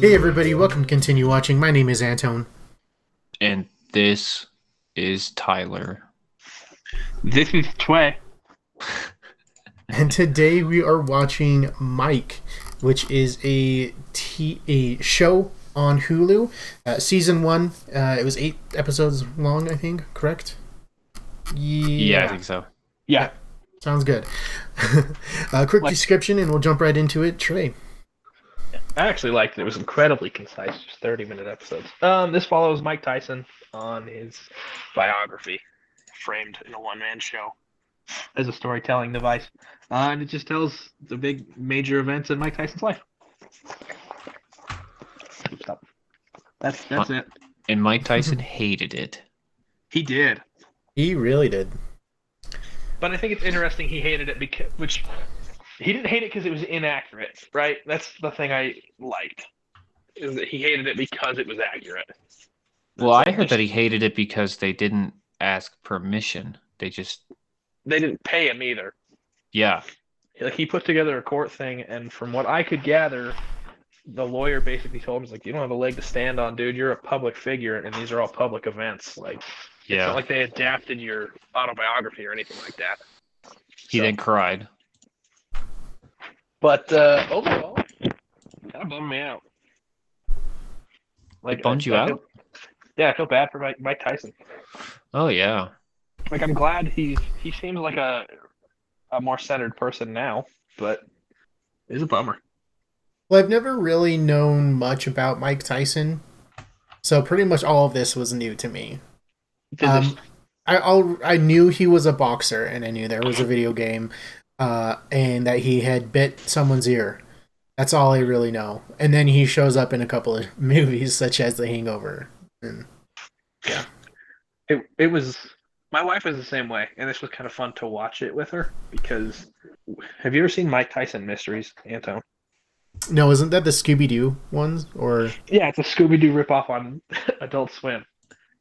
Hey everybody, welcome to continue watching. My name is Anton. And this is Tyler. This is Trey. And today we are watching Mike, which is a t- a show on Hulu. Uh, season 1, uh, it was 8 episodes long, I think, correct? Yeah, I think so. Yeah. Sounds good. uh, quick Like- description and we'll jump right into it. Trey. I actually liked it. It was incredibly concise, just 30 minute episodes. Um, this follows Mike Tyson on his biography, framed in a one man show as a storytelling device. Uh, and it just tells the big major events in Mike Tyson's life. Stop. That's that's it. And Mike Tyson hated it. He did. He really did. But I think it's interesting he hated it because, which he didn't hate it because it was inaccurate, right? That's the thing I liked. Is that he hated it because it was accurate. Well, I heard that he hated it because they didn't ask permission. They just, they didn't pay him either. yeah, Like he put together a court thing, and from what I could gather, the lawyer basically told him, like, you don't have a leg to stand on, dude. You're a public figure, and these are all public events. Like, it's yeah. not like they adapted your autobiography or anything like that." he So- then cried. But uh, overall, kind of bummed me out. It bummed you I out? feel- yeah, I feel bad for Mike, Mike Tyson. Oh yeah, Like, I'm glad he he seems like a a more centered person now, but it's a bummer. Well, I've never really known much about Mike Tyson, so pretty much all of this was new to me. Um, I I'll, I knew he was a boxer, and I knew there was a video game, uh, and that he had bit someone's ear. That's all I really know. And then he shows up in a couple of movies, such as The Hangover. And yeah, it it was my wife is the same way, and this was kind of fun to watch it with her because have you ever seen Mike Tyson Mysteries, Anton? no, isn't that the Scooby Doo ones? Or Yeah, it's a Scooby Doo ripoff on Adult Swim,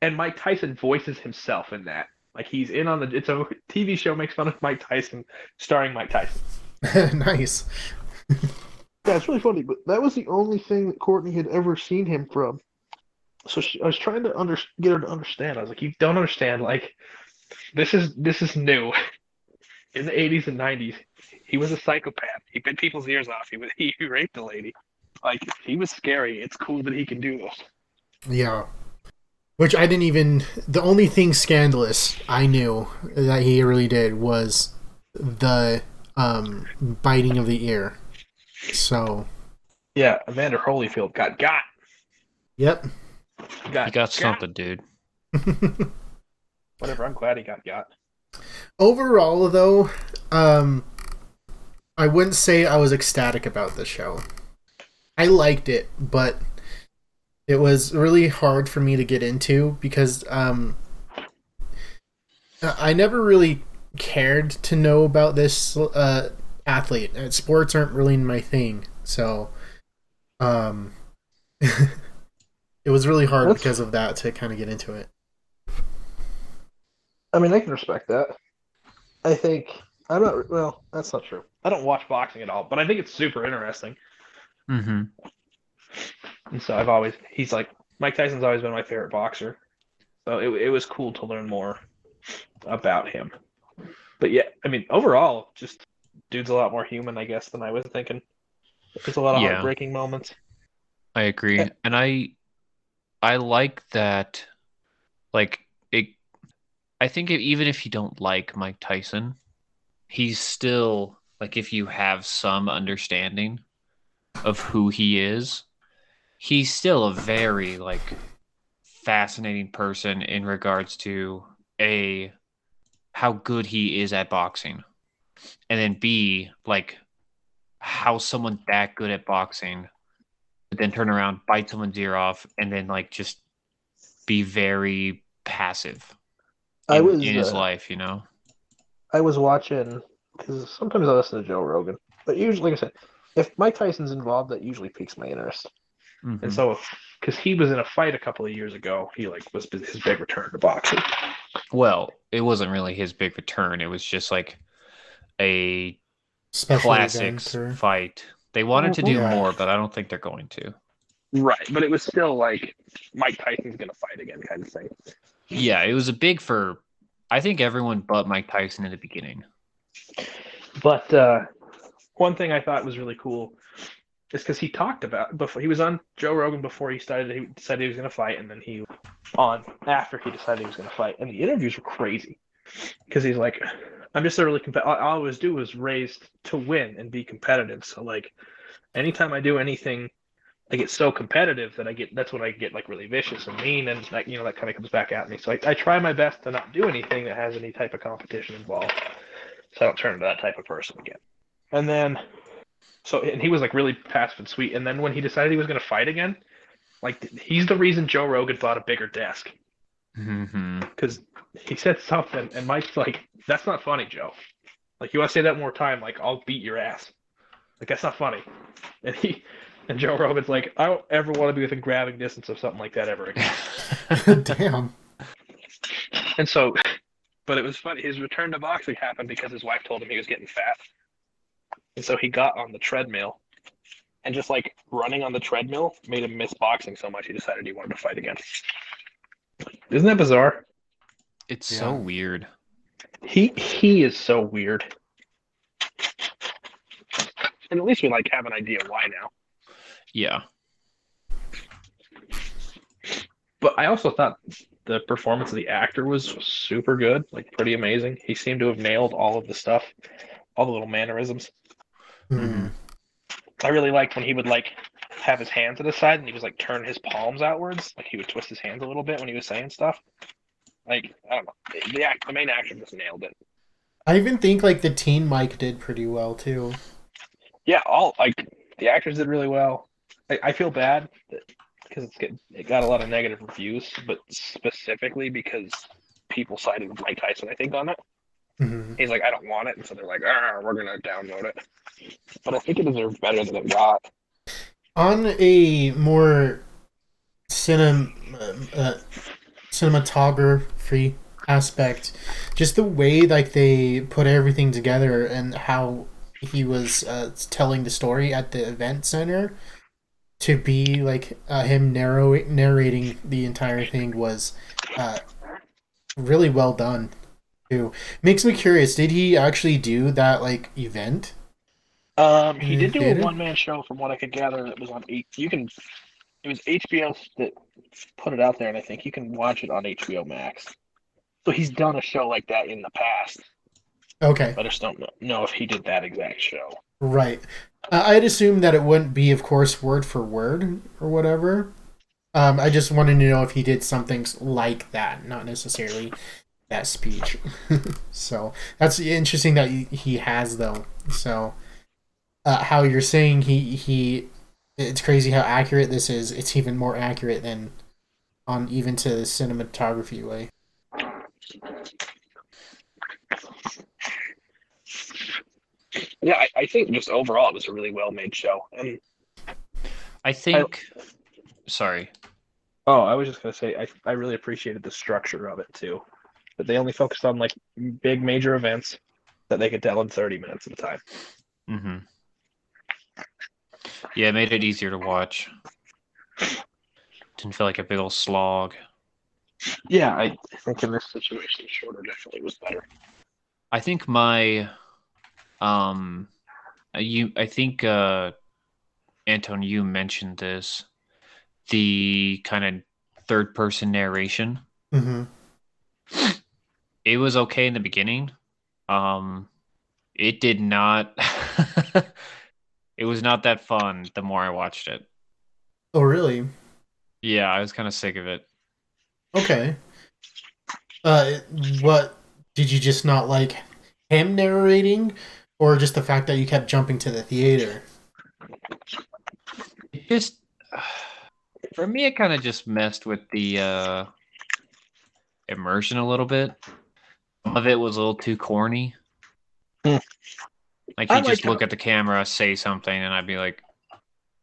and Mike Tyson voices himself in that. Like he's in on the. It's a TV show makes fun of Mike Tyson, starring Mike Tyson. nice. Yeah, it's really funny, but that was the only thing that Courtney had ever seen him from. So she, I was trying to under, get her to understand. I was like, you don't understand. Like, this is this is new. In the 80s and 90s, he was a psychopath. He bit people's ears off. He was, he raped a lady. Like he was scary. It's cool that he can do this. Yeah. Which I didn't even. The only thing scandalous I knew that he really did was the um, biting of the ear. So, Yeah, Evander Holyfield got got. yep. Got, he got something, dude. Whatever. I'm glad he got got. Overall, though, um, I wouldn't say I was ecstatic about the show. I liked it, but it was really hard for me to get into because um, I never really cared to know about this uh, athlete. Uh, Sports aren't really my thing, so um, it was really hard What's- because of that to kind of get into it. I mean, I can respect that. I think I'm not. Well, that's not true. I don't watch boxing at all, but I think it's super interesting. Mm-hmm. And so I've always he's like Mike Tyson's always been my favorite boxer. So it it was cool to learn more about him. But yeah, I mean overall, just dude's a lot more human, I guess, than I was thinking. There's a lot of Yeah. heartbreaking moments. I agree, Yeah. and I, I like that. Like it, I think if, even if you don't like Mike Tyson, he's still like if you have some understanding of who he is, he's still a very like fascinating person in regards to a how good he is at boxing, and then b like how someone that good at boxing but then turn around, bite someone's ear off, and then like just be very passive in, I was. in his uh, life, you know? I was watching because sometimes I listen to Joe Rogan, but usually, like I said, if Mike Tyson's involved, that usually piques my interest. Mhm. And so because he was in a fight a couple of years ago, he like was his big return to boxing. Well, it wasn't really his big return. It was just like a Special classics or- fight. They wanted to do Yeah. more, but I don't think they're going to. Right, but it was still like Mike Tyson's gonna fight again, kind of thing. Yeah, it was a big for I think everyone but Mike Tyson in the beginning. But uh, one thing I thought was really cool is because he talked about before he was on Joe Rogan before he started. He decided he was going to fight, and then he on after he decided he was going to fight. And the interviews were crazy because he's like, "I'm just a really competitive. All I always do is raised to win and be competitive. So like, anytime I do anything." I get so competitive that I get that's when I get like really vicious and mean and that you know that kind of comes back at me. So I, I try my best to not do anything that has any type of competition involved. So I don't turn into that type of person again. And then so and he was like really passive and sweet. And then when he decided he was gonna fight again, like he's the reason Joe Rogan bought a bigger desk. Mm-hmm. Because he said something and Mike's like, That's not funny, Joe. Like you wanna say that more time, like I'll beat your ass. Like that's not funny. And he and Joe Rogan's like, I don't ever want to be within grabbing distance of something like that ever again. Damn. And so, but it was funny. His return to boxing happened because his wife told him he was getting fat. And so he got on the treadmill and just like running on the treadmill made him miss boxing so much he decided he wanted to fight again. Isn't that bizarre? It's so weird. He he is so weird. And at least we like have an idea why now. Yeah. But I also thought the performance of the actor was super good, like pretty amazing. He seemed to have nailed all of the stuff, all the little mannerisms. Mhm. I really liked when he would like have his hands at his side and he was like turn his palms outwards, like he would twist his hands a little bit when he was saying stuff. Like I don't know, the act, the main actor just nailed it. I even think like the teen Mike did pretty well too. Yeah, all like the actors did really well. I, I feel bad because it's get, it got a lot of negative reviews, but specifically because people sided with Mike Tyson, I think, on it. Mhm. He's like, I don't want it, and so they're like, "Ah, we're gonna download it. But I think it deserved better than it got. On a more cinem uh, cinematography aspect, just the way like they put everything together and how he was uh, telling the story at the event center to be like uh, him narrow- narrating the entire thing was uh, really well done too. Makes me curious. Did he actually do that like event? Um, he did do a one man show, from what I could gather. That was on eight. You can. It was HBO that put it out there, and I think you can watch it on HBO Max. So he's done a show like that in the past. Okay. I just don't know, know if he did that exact show. Right. Uh, I'd assume that it wouldn't be, of course, word for word or whatever. Um, I just wanted to know if he did something like that, not necessarily that speech. so that's interesting that he- he has though. So uh, how you're saying he he, it's crazy how accurate this is. It's even more accurate than on even to the cinematography way. Yeah, I, I think just overall it was a really well made show. And I think sorry. oh, I was just gonna say I I really appreciated the structure of it too. That they only focused on like big major events that they could tell in thirty minutes at a time. hmm Yeah, it made it easier to watch. Didn't feel like a big old slog. Yeah, I think in this situation, shorter definitely was better. I think my um you I think uh Anton you mentioned this the kind of third person narration. Mm-hmm. It was okay in the beginning. Um it did not it was not that fun the more I watched it. Oh, really? Yeah, I was kind of sick of it. Okay. Uh, what did you just not like him narrating, or just the fact that you kept jumping to the theater? It just for me it kind of just messed with the uh immersion a little bit. Some of it was a little too corny. Hmm. Like I he'd just like look at the camera, say something, and I'd be like,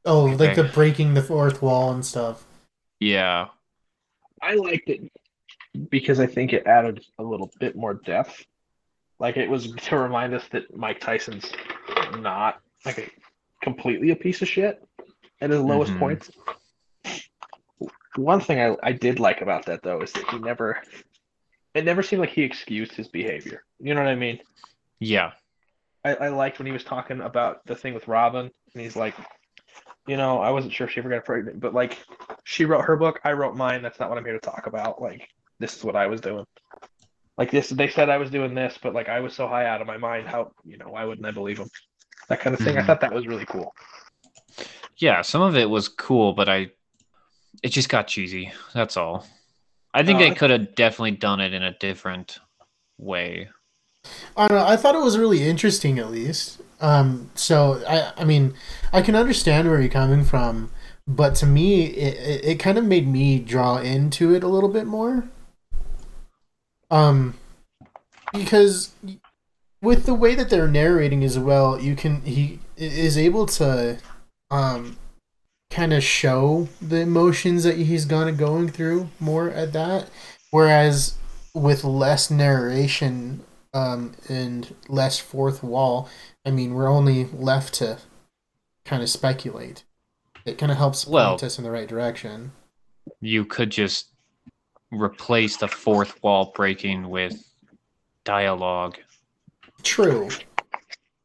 Oh, like the breaking the fourth wall and stuff. "Yeah, I liked it because I think it added a little bit more depth. Like it was to remind us that Mike Tyson's not like a, completely a piece of shit at his lowest Mhm. points. One thing I, I did like about that though is that he never it never seemed like he excused his behavior. You know what I mean? Yeah. I, I liked when he was talking about the thing with Robin and he's like, you know, I wasn't sure if she ever got pregnant, but like she wrote her book, I wrote mine. That's not what I'm here to talk about. Like this is what I was doing. Like this, they said I was doing this, but like I was so high out of my mind. How you know? Why wouldn't I believe them? That kind of thing. I Mhm. thought that was really cool. Yeah, some of it was cool, but I it just got cheesy. That's all. I think No, they could have definitely done it in a different way. I don't know. I thought it was really interesting, at least. Um, so I, I mean, I can understand where you're coming from, but to me, it, it, it kind of made me draw into it a little bit more. Um, because with the way that they're narrating as well, you can he is able to, um, kind of show the emotions that he's gonna going through more at that, whereas with less narration um, and less fourth wall, I mean, we're only left to kind of speculate. It kind of helps point Well- us in the right direction. You could just replace the fourth wall breaking with dialogue. True.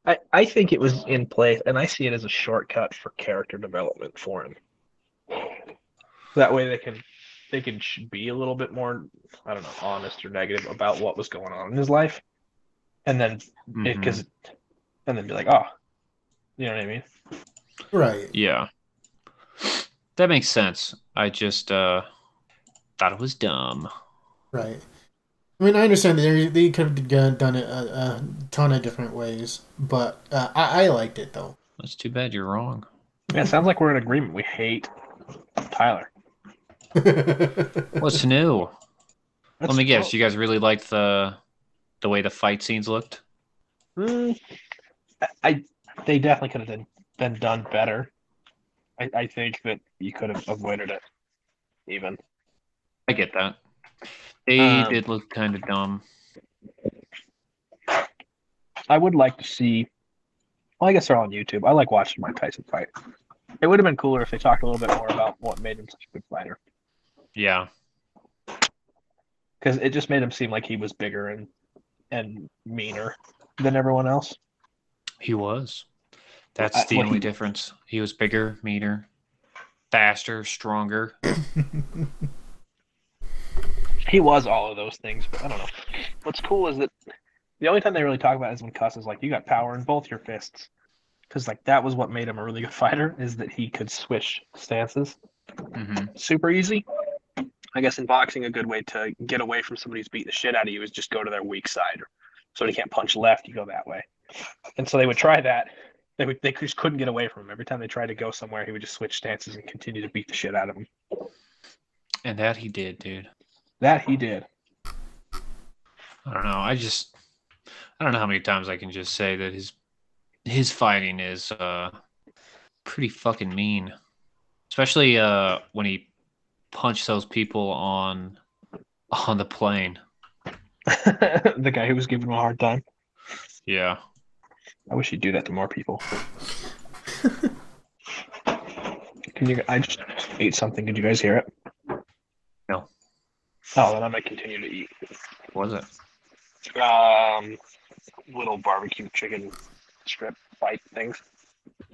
I, I think it was in place, and I see it as a shortcut for character development for him. That way, they can they can be a little bit more, I don't know, honest or negative about what was going on in his life, and then because, and then be like, oh, you know what I mean? Right. Yeah. That makes sense. I just uh thought it was dumb. Right. I mean, I understand they, they could have done done it a, a ton of different ways, but uh, I, I liked it though. That's too bad you're wrong. Yeah, it sounds like we're in agreement. We hate Tyler. What's new? Let me guess. You guys really liked the the way the fight scenes looked? Mm, I, I they definitely could have been, been done better. I, I think that you could have avoided it. Even I get that. They Um, did look kind of dumb. I would like to see. Well, I guess they're all on YouTube. I like watching Mike Tyson fight. It would have been cooler if they talked a little bit more about what made him such a good fighter, Yeah. because it just made him seem like he was bigger and and meaner than everyone else. He was. That's I- the what only he- difference. He was bigger, meaner, faster, stronger. He was all of those things, but I don't know. What's cool is that the only time they really talk about it is when Cus is like, "You got power in both your fists," because like that was what made him a really good fighter. Is that he could switch stances hmm super easy. I guess in boxing, a good way to get away from somebody who's beating the shit out of you is just go to their weak side. So he can't punch left, you go that way. And so they would try that. They would they just couldn't get away from him. Every time they tried to go somewhere, he would just switch stances and continue to beat the shit out of him. And that he did, dude. That he did. I don't know. I just I don't know how many times I can just say that his his fighting is uh pretty fucking mean. Especially uh when he punched those people on on the plane. the guy who was giving him a hard time. Yeah. I wish he'd do that to more people. Can you? I just ate something. Did you guys hear it? No. Oh, then I'm gonna continue to eat. What was it? Um, little barbecue chicken strip bite things.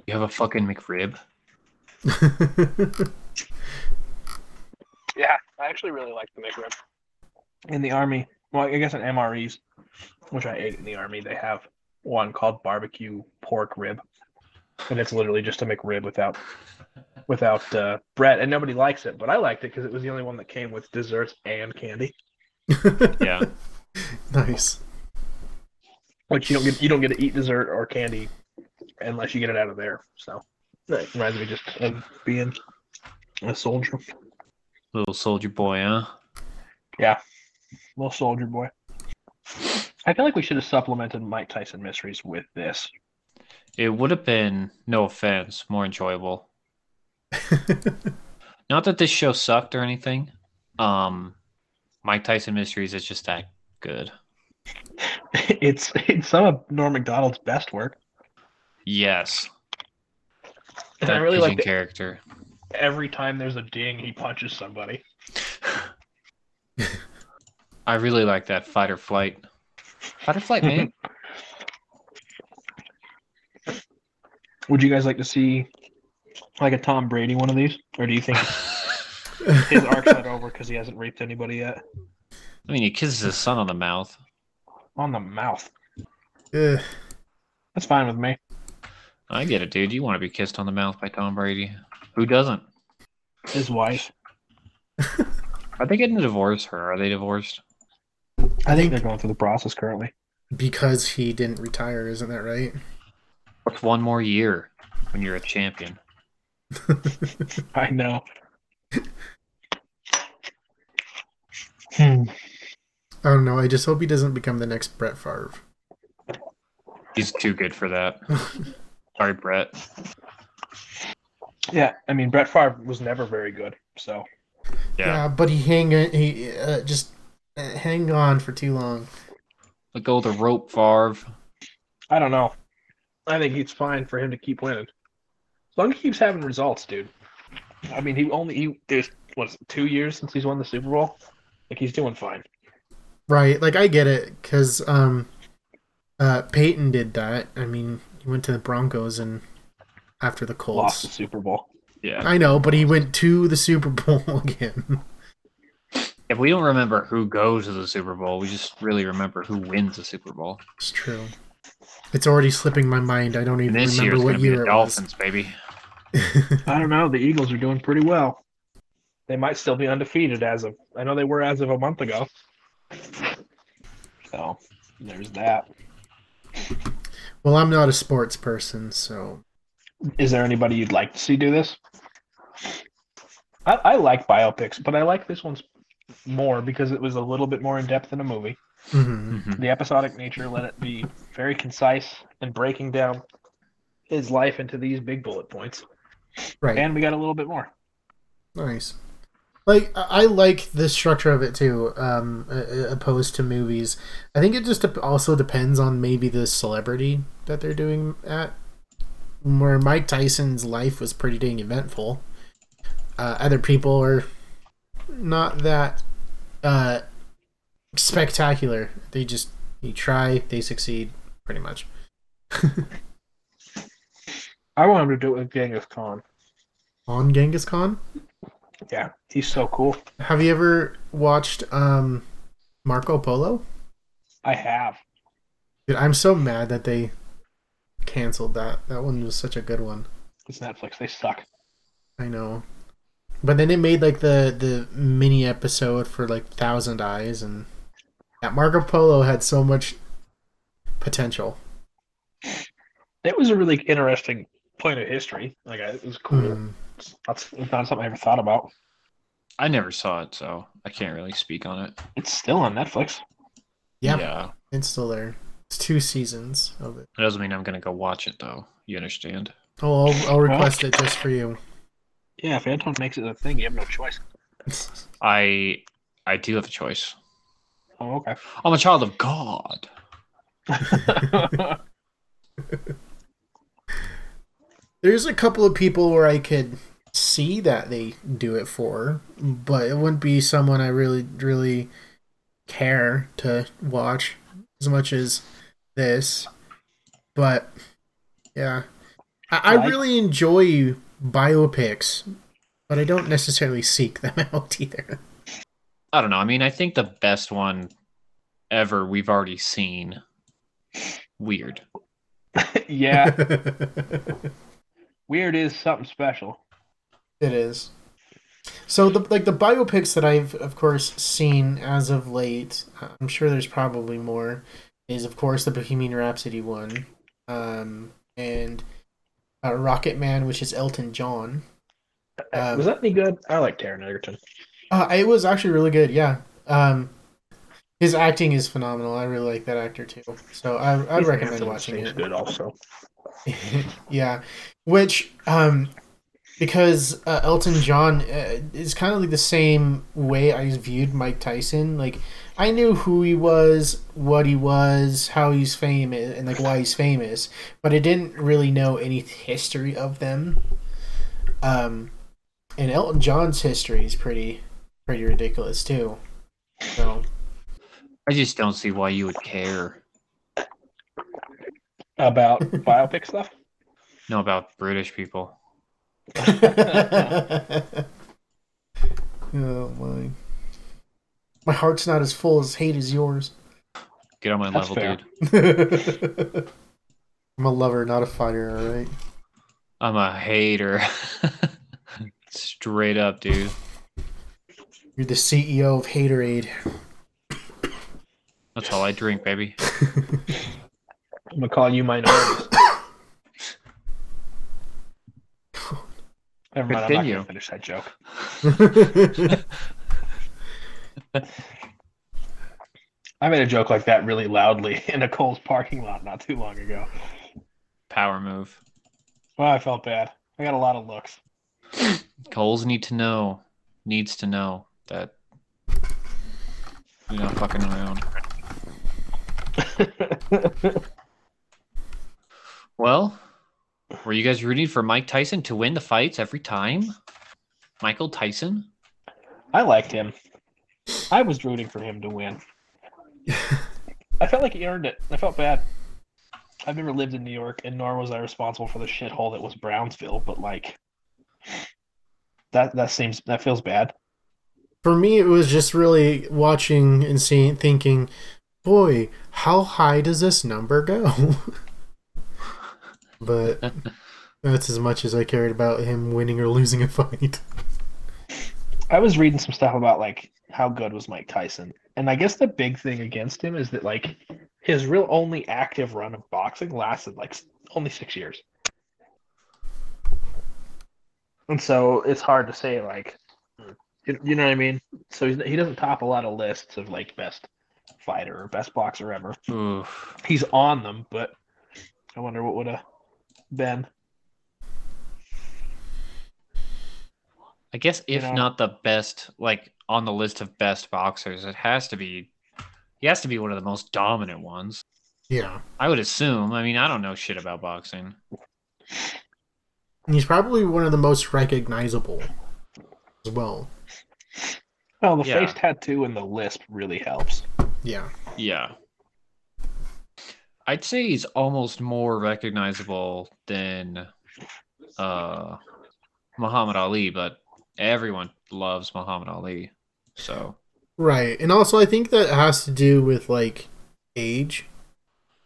You have a fucking McRib? Yeah, I actually really like the McRib. In the army, well, I guess in MREs, which I ate in the army, they have one called barbecue pork rib, and it's literally just a McRib without without uh, bread, and nobody likes it, but I liked it because it was the only one that came with desserts and candy, Yeah. nice. which you don't get you don't get to eat dessert or candy unless you get it out of there. So that reminds me just of being a soldier, Little soldier boy, huh? Yeah, little soldier boy. I feel like we should have supplemented Mike Tyson mysteries with this. It would have been, no offense, more enjoyable. Not that this show sucked or anything. Um, Mike Tyson Mysteries is just that good. it's it's some of Norm Macdonald's best work. Yes, And that I really like the, character. every time there's a ding, he punches somebody. I really like that fight or flight. Fight or flight, man. Would you guys like to see like a Tom Brady one of these, or do you think his arc's not over because he hasn't raped anybody yet? I mean, he kisses his son on the mouth. On the mouth. Ugh. That's fine with me. I get it, dude. You want to be kissed on the mouth by Tom Brady? Who doesn't? His wife. Are they getting a divorce, or are they divorced? I think they're going through the process currently. because he didn't retire, isn't that right? What's one more year when you're a champion? I know. hmm. I don't know. I just hope he doesn't become the next Brett Favre. He's too good for that. Sorry, Brett. Yeah, I mean Brett Favre was never very good, so Yeah, Yeah. but he hang he uh, just uh, hang on for too long. Let go of the rope, Favre. I don't know. I think it's fine for him to keep winning. As long as he keeps having results, dude. I mean, he only he there's what's it, two years since he's won the Super Bowl. Like he's doing fine. Right, like I get it because um, uh, Peyton did that. I mean, he went to the Broncos and after the Colts Lost the Colts. Super Bowl. Yeah. I know, but he went to the Super Bowl again. If we don't remember who goes to the Super Bowl, we just really remember who wins the Super Bowl. it's true. It's already slipping my mind. I don't even And this year remember it's going what to be year the it was. Dolphins, baby. I don't know. The Eagles are doing pretty well. They might still be undefeated as of I know they were as of a month ago. So there's that. Well, I'm not a sports person, so Is there anybody you'd like to see do this? I, I like biopics, but I like this one's more because it was a little bit more in depth than a movie. mhm. Mhm. The episodic nature let it be very concise and breaking down his life into these big bullet points. Right. And we got a little bit more. Nice. Like I like the structure of it too, um, opposed to movies. I think it just also depends on maybe the celebrity that they're doing at. Where Mike Tyson's life was pretty dang eventful. Uh, other people are not that uh, spectacular. They just you try, they succeed, pretty much. I want him to do it with Genghis Khan. On Genghis Khan, Yeah, he's so cool. have you ever watched um, Marco Polo? I have. Dude, I'm so mad that they canceled that. That one was such a good one. It's Netflix. They suck. I know. But then they made like the the mini episode for like Thousand Eyes, and that Marco Polo had so much potential. It was a really interesting point of history. Like, it was cool. Mm. That's not something I ever thought about. I never saw it, so I can't really speak on it. It's still on Netflix. Yeah, yeah. it's still there. It's two seasons of it. It doesn't mean I'm going to go watch it, though. You understand? Oh, I'll, I'll request it just for you. Yeah, if Anton makes it a thing, you have no choice. I I do have a choice. Oh, okay. I'm a child of God. There's a couple of people where I could see that they do it for, but it wouldn't be someone I really, really care to watch as much as this. But yeah, I, I really enjoy biopics, but I don't necessarily seek them out either. I don't know. I mean, I think the best one ever we've already seen. Weird. yeah, it weird is something special. It is. So the like the biopics that I've of course seen as of late, I'm sure there's probably more. Is of course the Bohemian Rhapsody one, um, and uh, Rocket Man, which is Elton John. Um, was that any good? I like Taron Egerton. Uh, it was actually really good. Yeah. Um, his acting is phenomenal. I really like that actor too. So I I'd recommend watching it. Good, also. yeah, which um, because uh, Elton John uh, is kind of like the same way I viewed Mike Tyson. Like I knew who he was, what he was, how he's famous, and like why he's famous, but I didn't really know any history of them. Um, and Elton John's history is pretty pretty ridiculous too. So I just don't see why you would care. About biopic stuff? No, about British people. oh my. My heart's not as full as hate as yours. Get on my That's level, fair. dude. I'm a lover, not a fighter, alright? I'm a hater. Straight up, dude. You're the CEO of Haterade. That's all I drink, baby. I'm gonna call you minorities. Never mind, I'm not Continue. gonna finish that joke. I made a joke like that really loudly in a Kohl's parking lot not too long ago. Power move. Well, I felt bad. I got a lot of looks. Kohl's need to know, needs to know that you're not fucking around. Well, were you guys rooting for Mike Tyson to win the fights every time? Michael Tyson? I liked him. I was rooting for him to win. I felt like he earned it. I felt bad. I've never lived in New York, and nor was I responsible for the shithole that was Brownsville. But like, that that seems that feels bad. For me, it was just really watching and seeing, thinking, boy, how high does this number go? but that's as much as I cared about him winning or losing a fight. I was reading some stuff about like how good was Mike Tyson, and I guess the big thing against him is that like his real only active run of boxing lasted like only six years, and so it's hard to say like, you, you know what I mean. So he's, he doesn't top a lot of lists of like best fighter or best boxer ever. Oof. He's on them, but I wonder what would have been. I guess if know. not the best, like on the list of best boxers, it has to be. He has to be one of the most dominant ones. Yeah. I would assume. I mean, I don't know shit about boxing. He's probably one of the most recognizable as well. Well, the Yeah. face tattoo and the lisp really helps. Yeah. Yeah. I'd say he's almost more recognizable than uh Muhammad Ali, but everyone loves Muhammad Ali. So Right. And also I think that has to do with like age.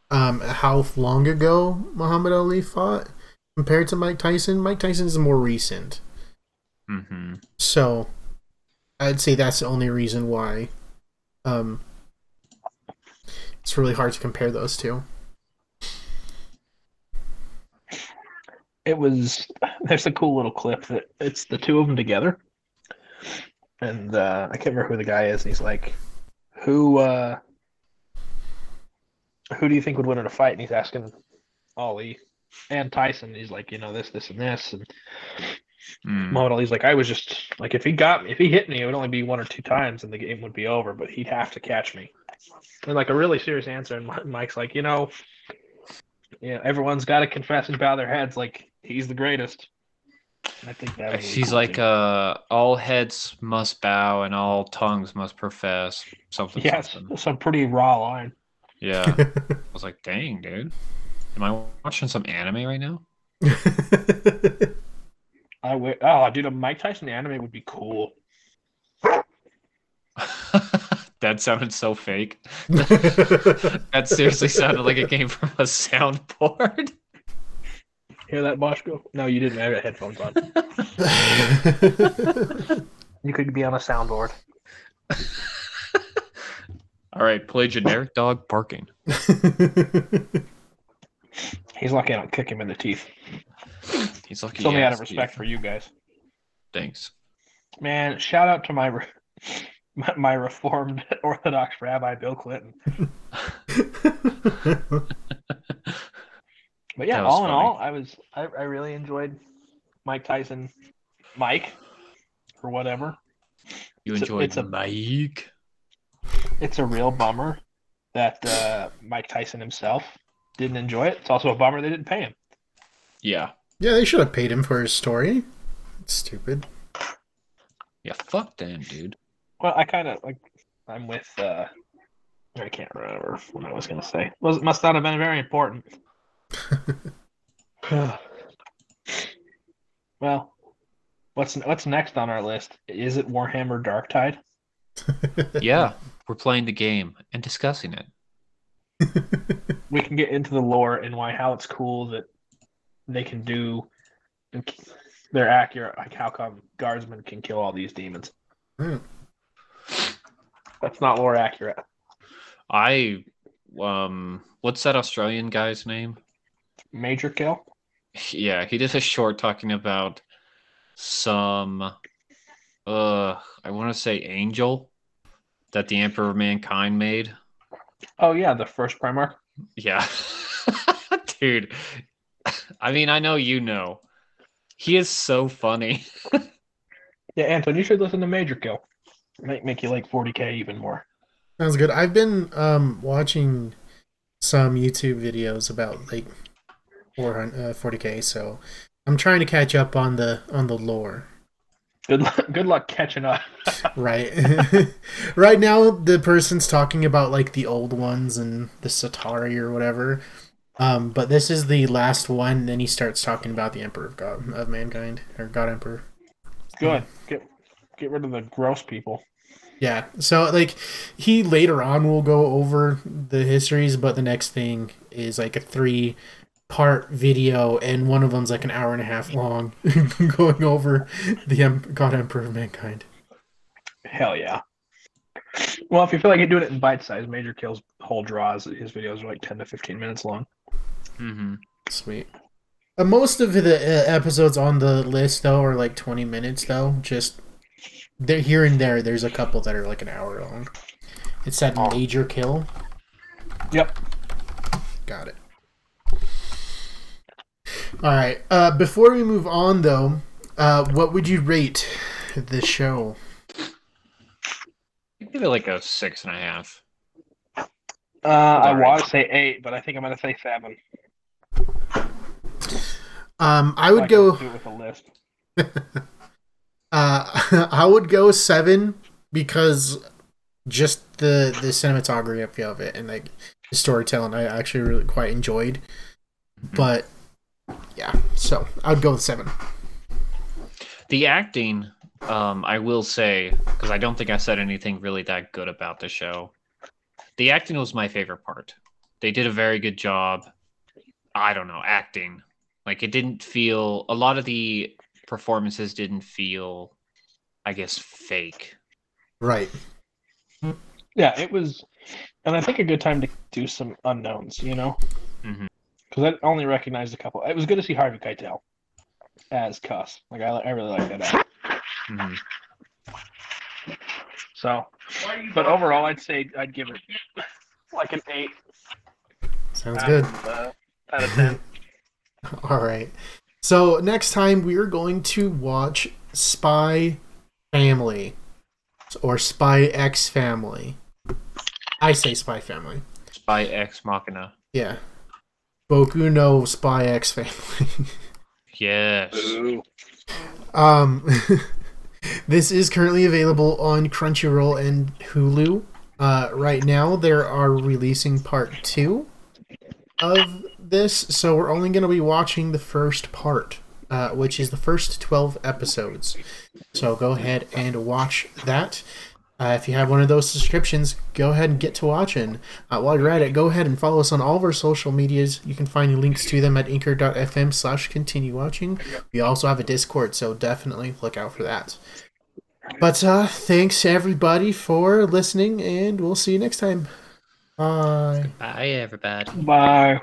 Um how long ago Muhammad Ali fought compared to Mike Tyson. Mike Tyson is more recent. mm-hmm. So I'd say that's the only reason why um it's really hard to compare those two. it was there's a cool little clip that it's the two of them together. And uh, i can't remember who the guy is and he's like who uh who do you think would win in a fight? And he's asking Ali and tyson. He's like you know this this and this. And Mm. Muhammad Ali's like I was just like if he got me if he hit me it would only be one or two times and the game would be over but he'd have to catch me and like a really serious answer and Mike's like you know yeah everyone's got to confess and bow their heads like he's the greatest And I think that was She's like too. uh all heads must bow and all tongues must profess something yes something. some pretty raw line Yeah. I was like, dang, dude. Am I watching some anime right now? I w- oh dude a Mike Tyson anime would be cool that sounded so fake. that seriously sounded like it came from a soundboard. hear that Boschko no you didn't have headphones on you could be on a soundboard All right, play generic dog barking. he's lucky I don't kick him in the teeth He's lucky. it's only he out of respect teeth. for you guys Thanks. Man, shout out to my re- my, my reformed Orthodox Rabbi Bill Clinton. But yeah, That was all in all, I was I, I really enjoyed Mike Tyson, Mike, or whatever. You It's a- enjoyed it's a- Mike. It's a real bummer that uh, Mike Tyson himself didn't enjoy it. It's also a bummer they didn't pay him. Yeah. yeah, they should have paid him for his story. It's stupid. Yeah, fuck them, dude. Well, I kind of like. I'm with. uh I can't remember what I was gonna say. Was must not have been very important. well, what's what's next on our list? Is it Warhammer Dark Tide? Yeah, we're playing the game and discussing it. We can get into the lore and why how it's cool that they can do. They're accurate. Like how come guardsmen can kill all these demons? Hmm. That's not lore accurate. I um what's that Australian guy's name? Majorkill. Yeah, he did a short talking about some uh I want to say angel that the Emperor of Mankind made. Oh yeah, the first Primarch. Yeah. Dude. I mean, I know you know. He is so funny. Yeah, Anton, you should listen to Majorkill. Might make you like 40k even more. Sounds good. I've been um watching some YouTube videos about like 400, uh, 40k, so I'm trying to catch up on the on the lore. Good luck, good luck catching up. Right. right now the person's talking about like the old ones and the Satari or whatever. Um, but this is the last one, then he starts talking about the Emperor of God of Mankind or God Emperor. Good. Get get rid of the gross people. Yeah. So like he later on will go over the histories, but the next thing is like a three part video and one of them's like an hour and a half long going over the em- God Emperor of Mankind. Hell yeah. Well, if you feel like you're doing it in bite size, Majorkill's whole draws, his videos are like 10 to 15 minutes long. Mm-hmm. Sweet. Uh, most of the uh, episodes on the list though are like 20 minutes though. Just there here and there there's a couple that are like an hour long. It's that Oh. Majorkill. Yep. Got it. All right. Uh, before we move on, though, uh, what would you rate the show? Give it like a six and a half. Uh, I Alright. want to say eight, but I think I'm going to say seven. Um, I would can go. with a list. Uh, I would go seven because just the the cinematography of it and like the storytelling, I actually really quite enjoyed. But yeah, so I would go with seven. The acting, um, I will say, because I don't think I said anything really that good about the show. The acting was my favorite part. They did a very good job. I don't know, acting. Like it didn't feel a lot of the performances didn't feel, I guess, fake. Right. Yeah, it was, and I think a good time to do some unknowns, you know? Mhm. Because I only recognized a couple. It was good to see Harvey Keitel as Cus. Like, I, I really like that actor. Mhm. So, but overall, I'd say I'd give it like an eight Sounds out good. of, uh, out of ten. All right. So next time we are going to watch Spy Family or Spy X Family. I say Spy Family. Spy X Machina. Yeah. Boku no Spy X Family. Yes. um this is currently available on Crunchyroll and Hulu. Uh, right now they are releasing part 2 of this, so we're only going to be watching the first part, uh, which is the first 12 episodes. So go ahead and watch that. Uh, if you have one of those subscriptions, go ahead and get to watching. Uh, while you're at it, go ahead and follow us on all of our social medias. You can find links to them at anchor.fm slash continue watching. We also have a Discord, so definitely look out for that. But uh, thanks everybody for listening, and we'll see you next time. Bye. Bye, everybody. Bye.